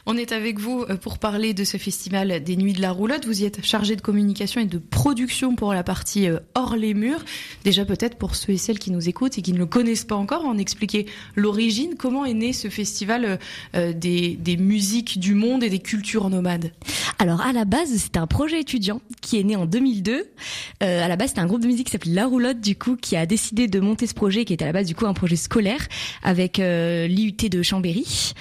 On est avec vous euh, pour parler de ce festival des Nuits de la Roulotte. Vous y êtes chargé de communication et de production pour la partie euh, hors les murs. Déjà peut-être pour ceux et celles qui nous écoutent et qui ne le connaissent pas encore, en expliquer l'origine. Comment est né ce festival euh, des, des musiques du monde et des cultures nomades? Alors à la base, c'était un projet étudiant qui est né en 2002. à la base, c'était un groupe de musique qui s'appelait La Roulotte, du coup, qui a décidé de monter ce projet, qui était à la base du coup un projet scolaire avec l'IUT de Chambéry.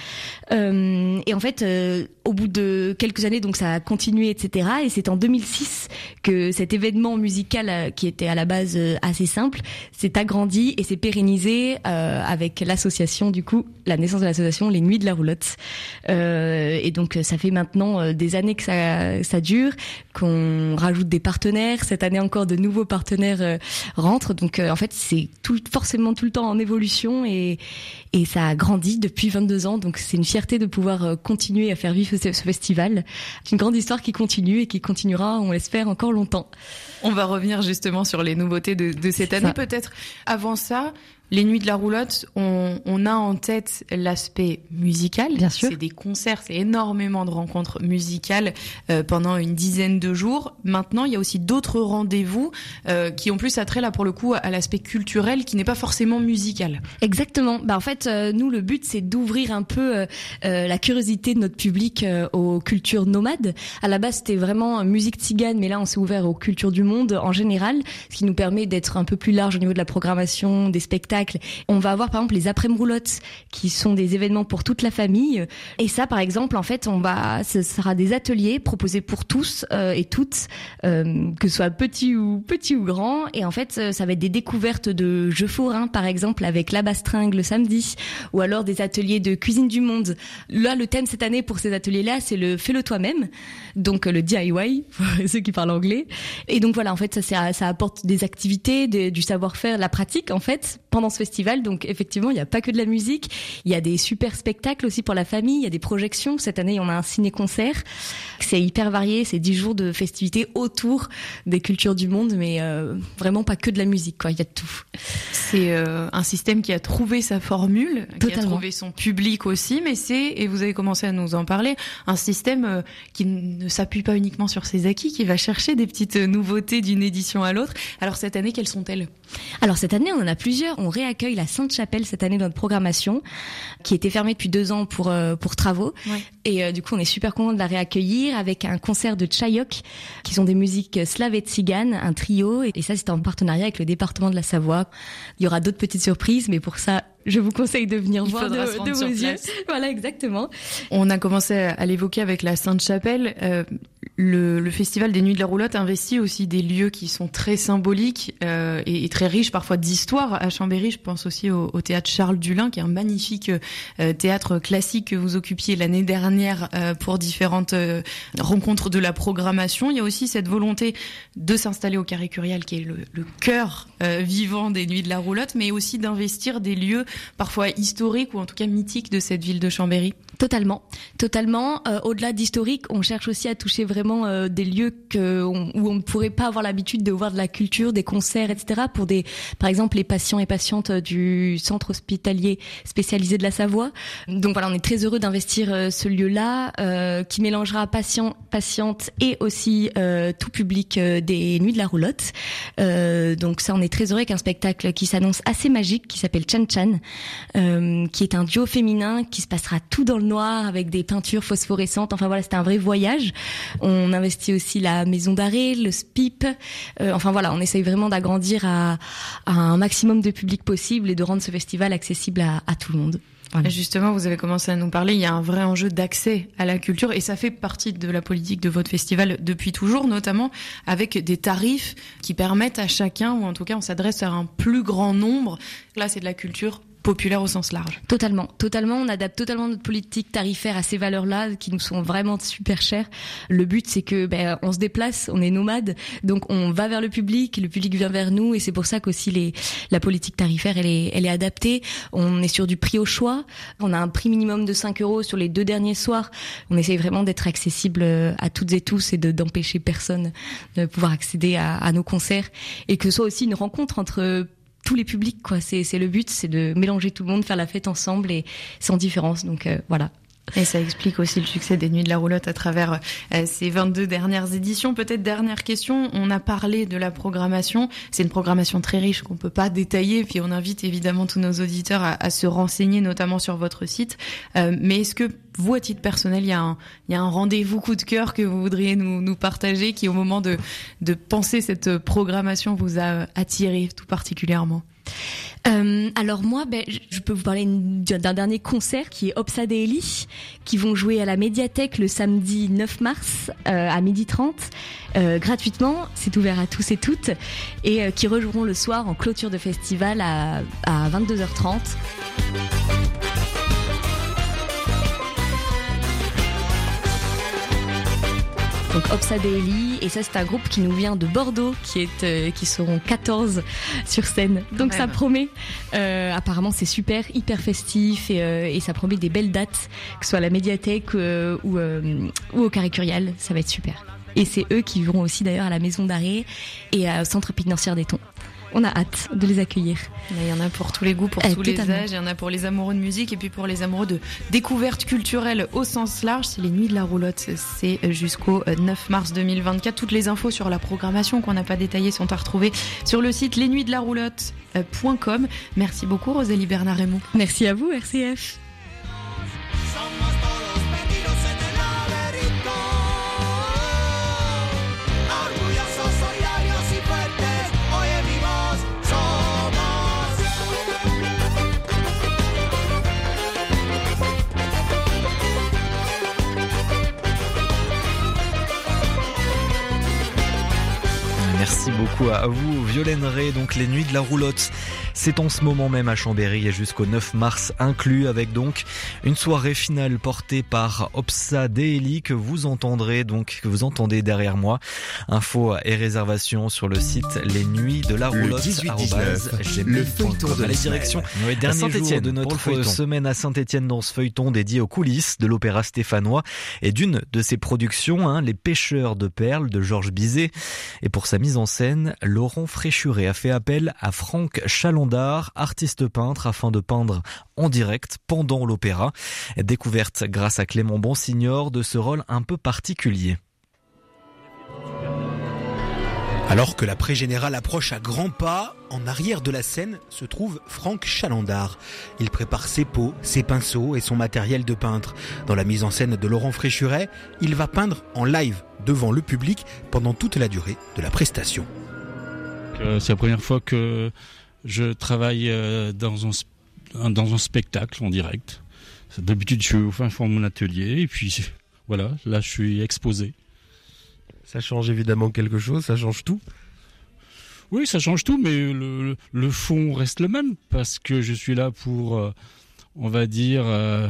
Euh, et en fait, euh, au bout de quelques années, donc ça a continué, etc. Et c'est en 2006 que cet événement musical, euh, qui était à la base assez simple, s'est agrandi et s'est pérennisé avec l'association, du coup, la naissance de l'association Les Nuits de la Roulotte. et donc, ça fait maintenant des années que ça, ça dure, qu'on rajoute des partenaires. Cette année encore, de nouveaux partenaires rentrent. Donc, en fait, c'est tout, forcément tout le temps en évolution et, et ça a grandi depuis 22 ans. Donc, c'est une fierté de pouvoir euh, continuer à faire vivre ce, festival. C'est une grande histoire qui continue et qui continuera, on l'espère, encore longtemps. On va revenir justement sur les nouveautés de, de cette année. Peut-être avant ça, les nuits de la roulotte, on, on a en tête l'aspect musical. Bien sûr. C'est des concerts, c'est énormément de rencontres musicales euh, pendant une dizaine de jours. Maintenant, il y a aussi d'autres rendez-vous euh, qui ont plus attrait là pour le coup à l'aspect culturel qui n'est pas forcément musical. Exactement. Bah en fait, euh, nous le but c'est d'ouvrir un peu la curiosité de notre public aux cultures nomades. À la base, c'était vraiment musique tzigane, mais là on s'est ouvert aux cultures du monde en général, ce qui nous permet d'être un peu plus large au niveau de la programmation, des spectacles On va avoir par exemple les après roulottes qui sont des événements pour toute la famille. Et ça, par exemple, en fait, on va, ce sera des ateliers proposés pour tous euh, et toutes, euh, que ce soit petit ou petit ou grand. Et en fait, euh, ça va être des découvertes de jeux forains, par exemple, avec la bastringue le samedi, ou alors des ateliers de cuisine du monde. Là, le thème cette année pour ces ateliers-là, c'est le fais-le toi-même, donc le DIY, pour ceux qui parlent anglais. Et donc voilà, en fait, ça, ça apporte des activités, du savoir-faire, la pratique, en fait, pendant ce festival. Donc effectivement, il n'y a pas que de la musique, il y a des super spectacles aussi pour la famille, il y a des projections. Cette année, on a un ciné-concert. C'est hyper varié, c'est dix jours de festivités autour des cultures du monde, mais euh, vraiment pas que de la musique, quoi. Il y a de tout. C'est euh, un système qui a trouvé sa formule, qui a trouvé son public aussi, mais c'est, et vous avez commencé à nous en parler, un système euh, qui ne s'appuie pas uniquement sur ses acquis, qui va chercher des petites nouveautés d'une édition à l'autre. Alors cette année, quelles sont-elles? Alors cette année, on en a plusieurs. On réaccueille la Sainte-Chapelle cette année dans notre programmation, qui était fermée depuis deux ans pour pour travaux. Et du coup, on est super content de la réaccueillir avec un concert de Chayok, qui sont des musiques slaves et tziganes, un trio. Et ça, c'est en partenariat avec le département de la Savoie. Il y aura d'autres petites surprises, mais pour ça, je vous conseille de venir voir de, de vos yeux. Voilà, exactement. On a commencé à l'évoquer avec la Sainte-Chapelle. Euh, le, le, festival des Nuits de la Roulotte investit aussi des lieux qui sont très symboliques euh, et, et, très riches parfois d'histoire. À Chambéry, je pense aussi au, au, théâtre Charles Dulin, qui est un magnifique euh, théâtre classique que vous occupiez l'année dernière euh, pour différentes euh, rencontres de la programmation. Il y a aussi cette volonté de s'installer au Carré Curial, qui est le, le cœur euh, vivant des Nuits de la Roulotte, mais aussi d'investir des lieux parfois historiques ou en tout cas mythiques de cette ville de Chambéry. Totalement, totalement. Euh, Au-delà d'historique, on cherche aussi à toucher vraiment euh, des lieux que où on ne pourrait pas avoir l'habitude de voir de la culture, des concerts, etc. Pour des, par exemple, les patients et patientes du centre hospitalier spécialisé de la Savoie. Donc voilà, on est très heureux d'investir euh, ce lieu-là euh, qui mélangera patients, patientes et aussi tout public des Nuits de la Roulotte. donc ça, on est très heureux avec un spectacle qui s'annonce assez magique, qui s'appelle Chan Chan, qui est un duo féminin qui se passera tout dans le noir avec des peintures phosphorescentes. Enfin voilà, c'était un vrai voyage. Investit aussi la maison d'arrêt, le SPIP. Euh, enfin voilà, on essaye vraiment d'agrandir à, un maximum de public possible et de rendre ce festival accessible à, tout le monde. Justement, vous avez commencé à nous parler, il y a un vrai enjeu d'accès à la culture et ça fait partie de la politique de votre festival depuis toujours, notamment avec des tarifs qui permettent à chacun, ou en tout cas on s'adresse à un plus grand nombre, là c'est de la culture populaire au sens large. Totalement, totalement. On adapte totalement notre politique tarifaire à ces valeurs-là qui nous sont vraiment super chères. Le but, c'est que ben, on se déplace, on est nomade, donc on va vers le public, le public vient vers nous, et c'est pour ça qu'aussi les la politique tarifaire, elle est elle est adaptée. On est sur du prix au choix. On a un prix minimum de 5 euros sur les deux derniers soirs. On essaye vraiment d'être accessible à toutes et tous et de d'empêcher personne de pouvoir accéder à, à nos concerts et que ce soit aussi une rencontre entre tous les publics quoi. C'est c'est le but c'est de mélanger tout le monde faire la fête ensemble et sans différence. Donc euh, voilà et ça explique aussi le succès des Nuits de la Roulotte à travers euh, ces 22 dernières éditions. Peut-être dernière question, on a parlé de la programmation. C'est une programmation très riche qu'on peut pas détailler. Puis on invite évidemment tous nos auditeurs à, se renseigner, notamment sur votre site. Euh, mais est-ce que vous, à titre personnel, il y a un, rendez-vous coup de cœur que vous voudriez nous, partager qui, au moment de penser cette programmation, vous a attiré tout particulièrement? Euh, alors moi, ben, je peux vous parler d'un dernier concert qui est Opsa Eli, qui vont jouer à la médiathèque le samedi 9 mars euh, à 12h30, euh, gratuitement, c'est ouvert à tous et toutes, et qui rejoueront le soir en clôture de festival à, à 22h30. Donc Obsadeli et ça c'est un groupe qui nous vient de Bordeaux qui est euh, qui seront 14 sur scène. Donc ça promet euh, apparemment c'est super hyper festif et, euh, et, ça promet des belles dates que ce soit à la médiathèque euh, ou, ou au carré curial ça va être super. Et c'est eux qui vont aussi d'ailleurs à la maison d'arrêt et au centre pénitentiaire des Tons on a hâte de les accueillir. Il y en a pour tous les goûts, pour euh, tous les âges, il y en a pour les amoureux de musique et puis pour les amoureux de découverte culturelle au sens large. C'est les Nuits de la Roulotte, c'est jusqu'au 9 mars 2024. Toutes les infos sur la programmation qu'on n'a pas détaillée sont à retrouver sur le site lesnuitsdelaroulotte.com. Merci beaucoup Rosalie Bernard Raymond. Merci à vous RCF. Beaucoup à vous. Violaine Ray, donc les nuits de la roulotte. C'est en ce moment même à Chambéry et jusqu'au 9 mars inclus avec donc une soirée finale portée par Opsa Daily que vous entendrez donc, que vous entendez derrière moi. Infos et réservations sur le site les nuits de la roulotte. Le, feuilleton de la direction. Saint-Etienne de notre semaine à Saint-Etienne dans ce feuilleton dédié aux coulisses de l'opéra stéphanois et d'une de ses productions, hein, Les pêcheurs de perles de Georges Bizet. Et pour sa mise en scène, Laurent Fréchuré a fait appel à Franck Chalandard, artiste peintre, afin de peindre en direct pendant l'opéra. Découverte grâce à Clément Bonsignor de ce rôle un peu particulier. Alors que la pré-générale approche à grands pas, en arrière de la scène se trouve Franck Chalandard. Il prépare ses pots, ses pinceaux et son matériel de peintre. Dans la mise en scène de Laurent Fréchuret, il va peindre en live devant le public pendant toute la durée de la prestation. Euh, c'est la première fois que je travaille euh, dans un, dans un spectacle en direct. D'habitude, je suis au fin fond de mon atelier et puis voilà, là je suis exposé. Ça change évidemment quelque chose, ça change tout. Oui, ça change tout, mais le, fond reste le même parce que je suis là pour, euh, on va dire, euh,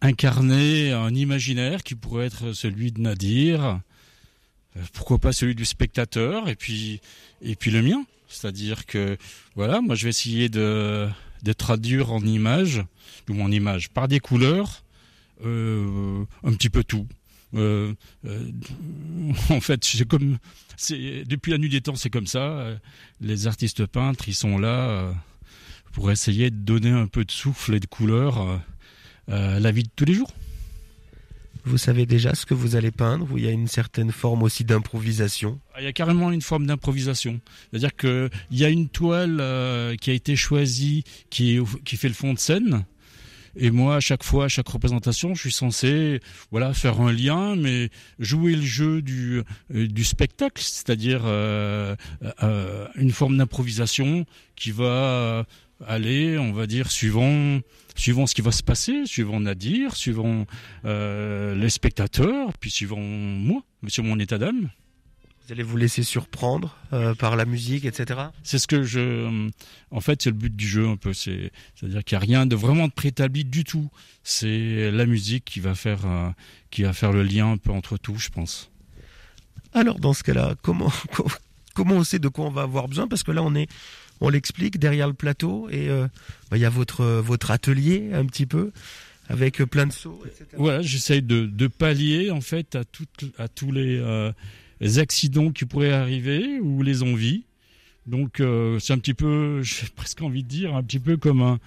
incarner un imaginaire qui pourrait être celui de Nadir, euh, pourquoi pas celui du spectateur, et puis, et puis le mien. C'est-à-dire que, voilà, moi je vais essayer de, traduire en images, ou en image, par des couleurs, un petit peu tout. Euh, euh, en fait, c'est comme c'est depuis la nuit des temps, c'est comme ça. Euh, les artistes peintres, ils sont là pour essayer de donner un peu de souffle et de couleur à la vie de tous les jours. Vous savez déjà ce que vous allez peindre ou il y a une certaine forme aussi d'improvisation? Ah, Il y a carrément une forme d'improvisation. C'est-à-dire qu'il y a une toile qui a été choisie qui, qui fait le fond de scène. Et moi, à chaque fois, à chaque représentation, je suis censé, voilà, faire un lien, mais jouer le jeu du, euh, spectacle, c'est-à-dire euh, euh, une forme d'improvisation qui va aller, on va dire, suivant, suivant ce qui va se passer, suivant Nadir, suivant les spectateurs, puis suivant moi, sur mon état d'âme. Vous allez vous laisser surprendre euh, par la musique, etc. C'est ce que je. En fait, c'est le but du jeu un peu. C'est, c'est-à-dire qu'il n'y a rien de vraiment préétabli du tout. C'est la musique qui va faire, euh, qui va faire le lien un peu entre tout, je pense. Alors, dans ce cas-là, comment, comment on sait de quoi on va avoir besoin? Parce que là, on est, on l'explique derrière le plateau et euh, bah, il y a votre, votre atelier un petit peu avec plein de sauts, etc. Voilà, j'essaye de, de pallier en fait à, toutes, à tous les les accidents qui pourraient arriver ou les envies. Donc euh, c'est un petit peu, j'ai presque envie de dire, un petit peu comme un,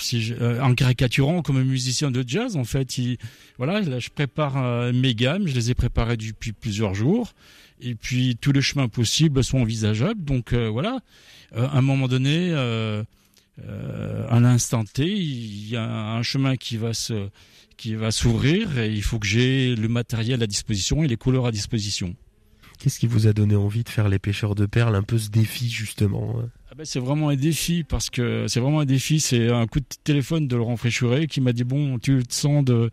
si euh, en caricaturant comme un musicien de jazz en fait. Il, voilà, là, je prépare euh, mes gammes, je les ai préparées depuis plusieurs jours, et puis tous les chemins possibles sont envisageables. Donc voilà, à un moment donné, à l'instant T, il y a un chemin qui va se qui va s'ouvrir et il faut que j'ai le matériel à disposition et les couleurs à disposition. Qu'est-ce qui vous a donné envie de faire les pêcheurs de perles, un peu ce défi justement hein? Ah ben, C'est vraiment un défi parce que c'est vraiment un défi. C'est un coup de téléphone de Laurent Fréchuret qui m'a dit bon, tu te sens de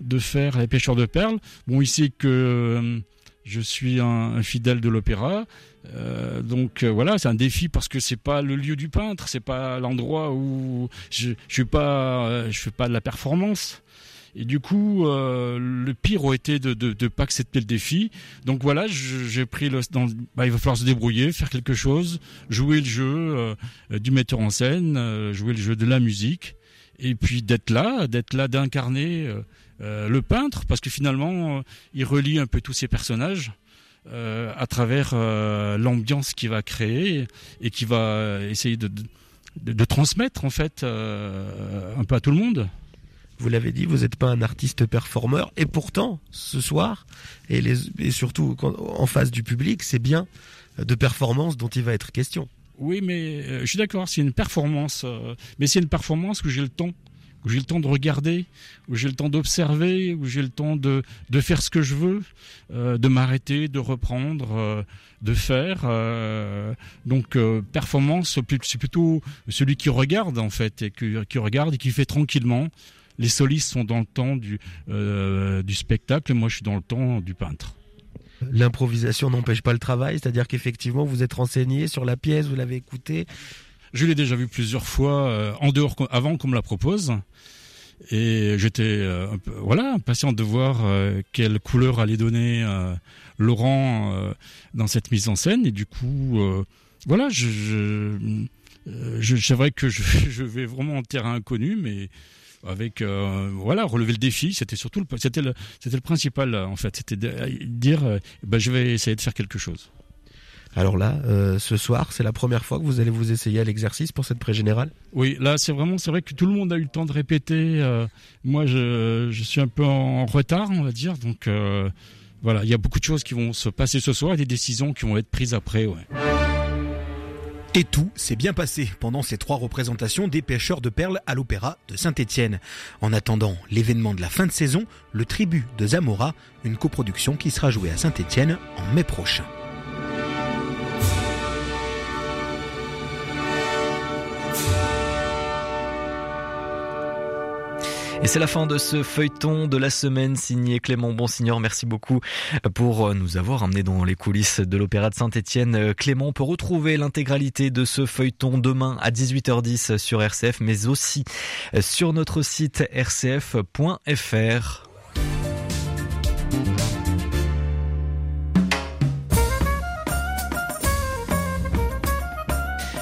de faire les pêcheurs de perles? Bon, il sait que euh, je suis un, fidèle de l'opéra, euh, donc euh, voilà, c'est un défi parce que c'est pas le lieu du peintre, c'est pas l'endroit où je, je pas, je fais pas de la performance. Et du coup, euh, le pire aurait été de ne pas accepter le défi. Donc voilà, j'ai pris le. Bah, il va falloir se débrouiller, faire quelque chose, jouer le jeu euh, du metteur en scène, euh, jouer le jeu de la musique, et puis d'être là, d'être là, d'incarner le peintre, parce que finalement, il relie un peu tous ces personnages. à travers l'ambiance qu'il va créer et qui va essayer de, de, de transmettre en fait un peu à tout le monde. Vous l'avez dit, vous n'êtes pas un artiste performeur. Et pourtant, ce soir, et, les, surtout en face du public, c'est bien de performance dont il va être question. Oui, mais euh, je suis d'accord, c'est une performance. Euh, mais c'est une performance que j'ai le temps. Où j'ai le temps de regarder, où j'ai le temps d'observer, où j'ai le temps de, de faire ce que je veux, euh, de m'arrêter, de reprendre, de faire. donc performance, c'est plutôt celui qui regarde en fait, et qui, regarde et qui fait tranquillement, les solistes sont dans le temps du, euh, du spectacle, moi je suis dans le temps du peintre. L'improvisation n'empêche pas le travail, c'est-à-dire qu'effectivement vous êtes renseigné sur la pièce, vous l'avez écoutée. Je l'ai déjà vu plusieurs fois en dehors avant qu'on me la propose. Et j'étais euh, voilà impatient de voir euh, quelle couleur allait donner euh, Laurent dans cette mise en scène. Et du coup, voilà, c'est vrai que je, vais vraiment en terrain inconnu, mais avec voilà relever le défi c'était surtout c'était le c'était le principal en fait c'était dire bah, je vais essayer de faire quelque chose alors là, euh, ce soir, c'est la première fois que vous allez vous essayer à l'exercice pour cette pré-générale Oui, là, c'est vraiment, c'est vrai que tout le monde a eu le temps de répéter. Euh, moi, je, suis un peu en retard, on va dire. Donc, euh, voilà, il y a beaucoup de choses qui vont se passer ce soir et des décisions qui vont être prises après. Ouais. Et tout s'est bien passé pendant ces trois représentations des pêcheurs de perles à l'Opéra de Saint-Étienne. En attendant l'événement de la fin de saison, le Tribut de Zamora, une coproduction qui sera jouée à Saint-Étienne en mai prochain. Et c'est la fin de ce feuilleton de la semaine signé Clément Bonsignor. Merci beaucoup pour nous avoir amené dans les coulisses de l'Opéra de Saint-Étienne. Clément peut retrouver l'intégralité de ce feuilleton demain à 18h10 sur RCF, mais aussi sur notre site rcf.fr.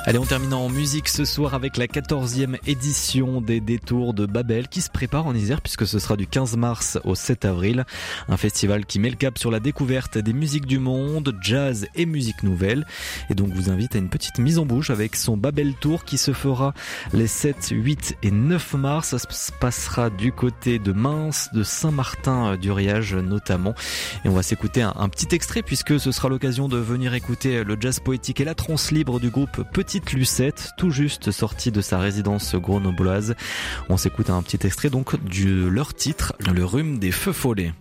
Allez, on termine en musique ce soir avec la 14e édition des Détours de Babel qui se prépare en Isère puisque ce sera du 15 mars au 7 avril. Un festival qui met le cap sur la découverte des musiques du monde, jazz et musique nouvelle. Et donc vous invite à une petite mise en bouche avec son Babel Tour qui se fera les 7, 8 et 9 mars. Ça se passera du côté de Mince, de Saint-Martin du Riage notamment. Et on va s'écouter un, un petit extrait puisque ce sera l'occasion de venir écouter le jazz poétique et la trance libre du groupe Petit Lucette, tout juste sortie de sa résidence grenobloise. On s'écoute un petit extrait donc de leur titre, Le rhume des feux follets.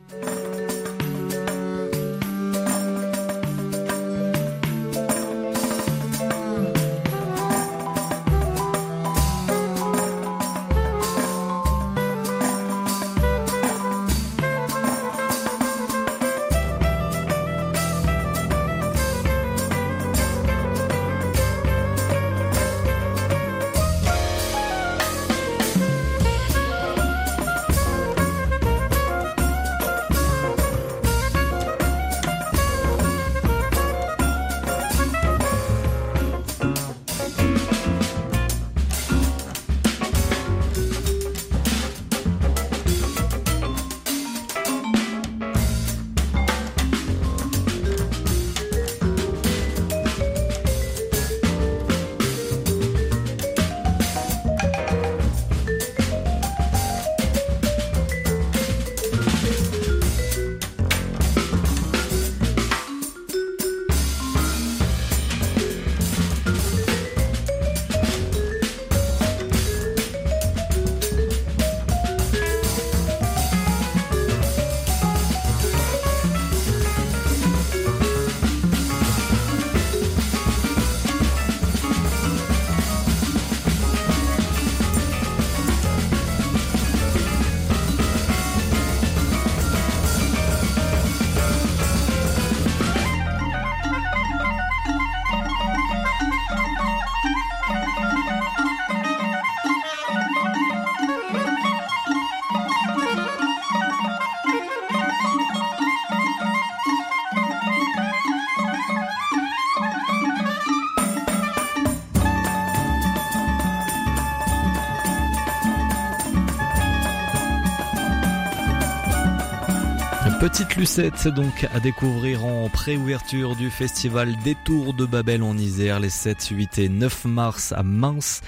Petite Lucette donc à découvrir en pré-ouverture du festival des Tours de Babel en Isère les 7, 8 et 9 mars à Mince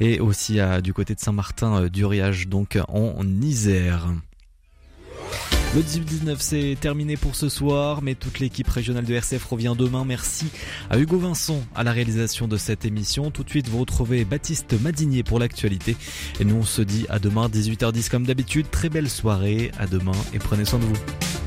et aussi du côté de Saint-Martin euh, du Riage donc en Isère. Le 19 c'est terminé pour ce soir, mais toute l'équipe régionale de RCF revient demain. Merci à Hugo Vincent à la réalisation de cette émission. Tout de suite, vous retrouvez Baptiste Madinier pour l'actualité. Et nous, on se dit à demain, 18h10 comme d'habitude. Très belle soirée, à demain et prenez soin de vous.